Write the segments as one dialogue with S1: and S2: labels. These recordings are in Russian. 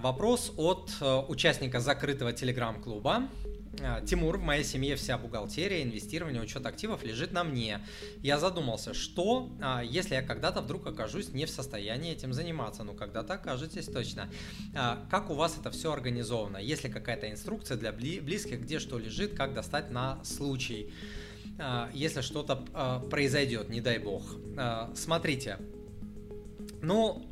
S1: Вопрос от э, участника закрытого телеграм-клуба. Э, Тимур, в моей семье вся бухгалтерия, инвестирование, учет активов лежит на мне. Я задумался, что, а, если я когда-то вдруг окажусь не в состоянии этим заниматься? Ну, когда-то окажетесь точно. А, как у вас это все организовано? Есть ли какая-то инструкция для близких, где что лежит, как достать на случай? А, если что-то произойдет, не дай бог. Смотрите, ну,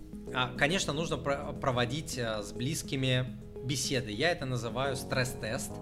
S1: конечно, нужно проводить э, с близкими беседы. Я это называю стресс-тест.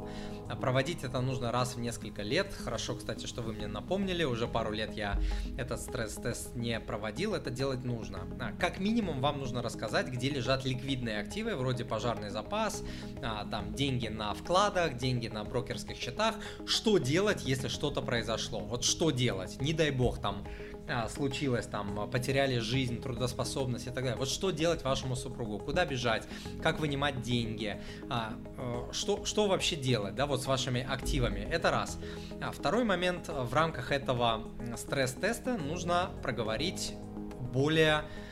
S1: А проводить это нужно раз в несколько лет. Хорошо, кстати, что вы мне напомнили. Уже пару лет я этот стресс-тест не проводил. Это делать нужно. А, как минимум вам нужно рассказать, где лежат ликвидные активы, вроде пожарный запас, там деньги на вкладах, деньги на брокерских счетах. Что делать, если что-то произошло? Вот что делать? Не дай бог там а, случилось, там, потеряли жизнь, трудоспособность и так далее. Вот что делать вашему супругу? Куда бежать? Как вынимать деньги? А, э, что, что вообще делать, да, вот с вашими активами? Это раз. А второй момент, в рамках этого стресс-теста нужно проговорить более а,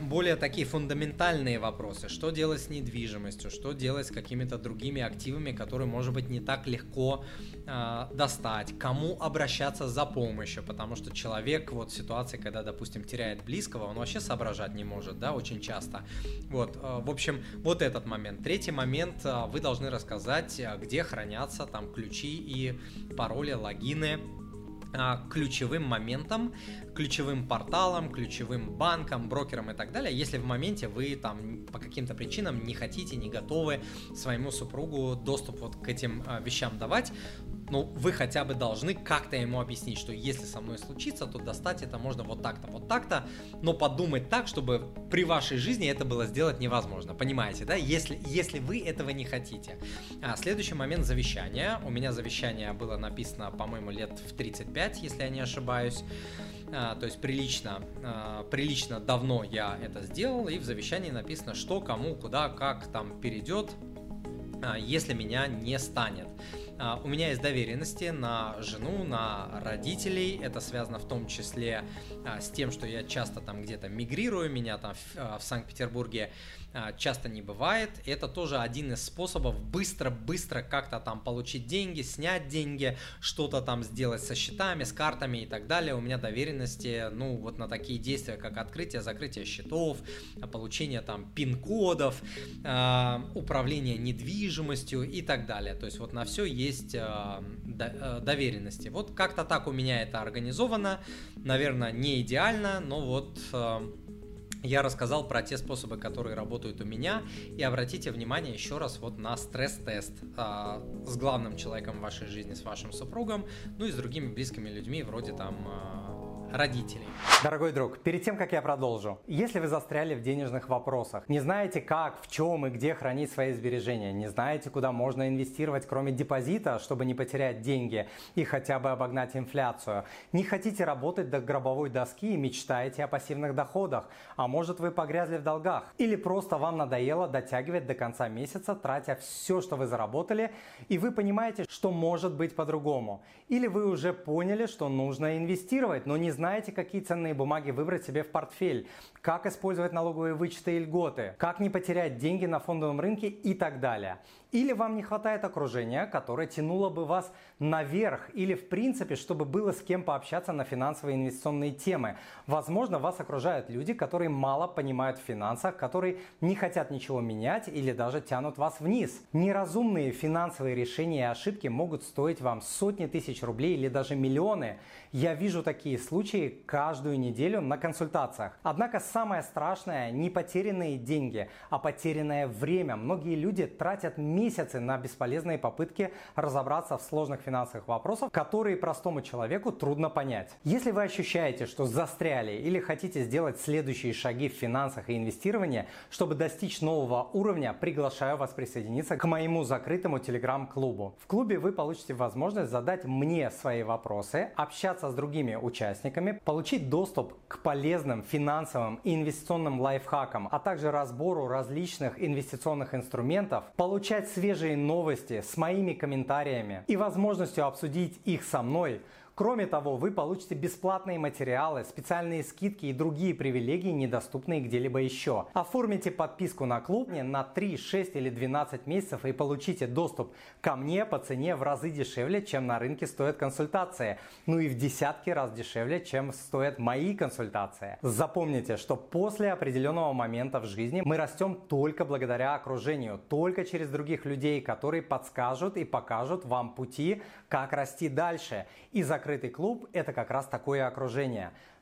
S1: более такие фундаментальные вопросы. Что делать с недвижимостью, что делать с какими-то другими активами, которые, может быть, не так легко э, достать, кому обращаться за помощью, потому что человек вот в ситуации, когда, допустим, теряет близкого, он вообще соображать не может, да, очень часто. Вот, э, в общем, вот этот момент. Третий момент, э, вы должны рассказать, где хранятся там ключи и пароли, логины ключевым моментом ключевым порталам, ключевым банкам, брокерам и так далее, если в моменте вы там по каким-то причинам не хотите, не готовы своему супругу доступ вот к этим э, вещам давать, ну, вы хотя бы должны как-то ему объяснить, что если со мной случится, то достать это можно вот так-то, вот так-то, но подумать так, чтобы при вашей жизни это было сделать невозможно, понимаете, да, если, если вы этого не хотите. А, следующий момент завещания. У меня завещание было написано, по-моему, лет в 35, если я не ошибаюсь. А, то есть прилично, а, прилично давно я это сделал, и в завещании написано, что кому, куда, как там перейдет, а, если меня не станет. А, у меня есть доверенности на жену, на родителей. Это связано в том числе а, с тем, что я часто там где-то мигрирую, меня там в, а, Санкт-Петербурге часто не бывает. Это тоже один из способов быстро-быстро как-то там получить деньги, снять деньги, что-то там сделать со счетами, с картами и так далее. У меня доверенности, ну, вот на такие действия, как открытие, закрытие счетов, получение там пин-кодов, управление недвижимостью и так далее. То есть вот на все есть э, доверенности. Вот как-то так у меня это организовано. Наверное, не идеально, но вот я рассказал про те способы, которые работают у меня. И обратите внимание еще раз вот на стресс-тест с главным человеком в вашей жизни, с вашим супругом, ну и с другими близкими людьми, вроде там родителей.
S2: Дорогой друг, перед тем, как я продолжу, если вы застряли в денежных вопросах, не знаете как, в чем и где хранить свои сбережения, не знаете, куда можно инвестировать, кроме депозита, чтобы не потерять деньги и хотя бы обогнать инфляцию, не хотите работать до гробовой доски и мечтаете о пассивных доходах, а может вы погрязли в долгах, или просто вам надоело дотягивать до конца месяца, тратя все, что вы заработали, и вы понимаете, что может быть по-другому, или вы уже поняли, что нужно инвестировать, но не знаете, знаете, какие ценные бумаги выбрать себе в портфель, как использовать налоговые вычеты и льготы, как не потерять деньги на фондовом рынке и так далее. Или вам не хватает окружения, которое тянуло бы вас наверх, или в принципе, чтобы было с кем пообщаться на финансовые инвестиционные темы. Возможно, вас окружают люди, которые мало понимают в финансах, которые не хотят ничего менять или даже тянут вас вниз. Неразумные финансовые решения и ошибки могут стоить вам сотни тысяч рублей или даже миллионы. Я вижу такие случаи каждую неделю на консультациях. Однако самое страшное не потерянные деньги, а потерянное время. Многие люди тратят месяцы на бесполезные попытки разобраться в сложных финансовых вопросах, которые простому человеку трудно понять. Если вы ощущаете, что застряли или хотите сделать следующие шаги в финансах и инвестировании, чтобы достичь нового уровня, приглашаю вас присоединиться к моему закрытому телеграм-клубу. В клубе вы получите возможность задать мне свои вопросы, общаться с другими участниками, получить доступ к полезным финансовым и инвестиционным лайфхакам, а также разбору различных инвестиционных инструментов, получать свежие новости с моими комментариями и возможностью обсудить их со мной,
S1: Кроме того, вы получите бесплатные материалы, специальные скидки и другие привилегии, недоступные где-либо еще. Оформите подписку на клуб на 3, 6 или 12 месяцев и получите доступ ко мне по цене в разы дешевле, чем на рынке стоят консультации. Ну и в десятки раз дешевле, чем стоят мои консультации. Запомните, что после определенного момента в жизни мы растем только благодаря окружению, только через других людей, которые подскажут и покажут вам пути, как расти дальше. И закрытый клуб – это как раз такое окружение –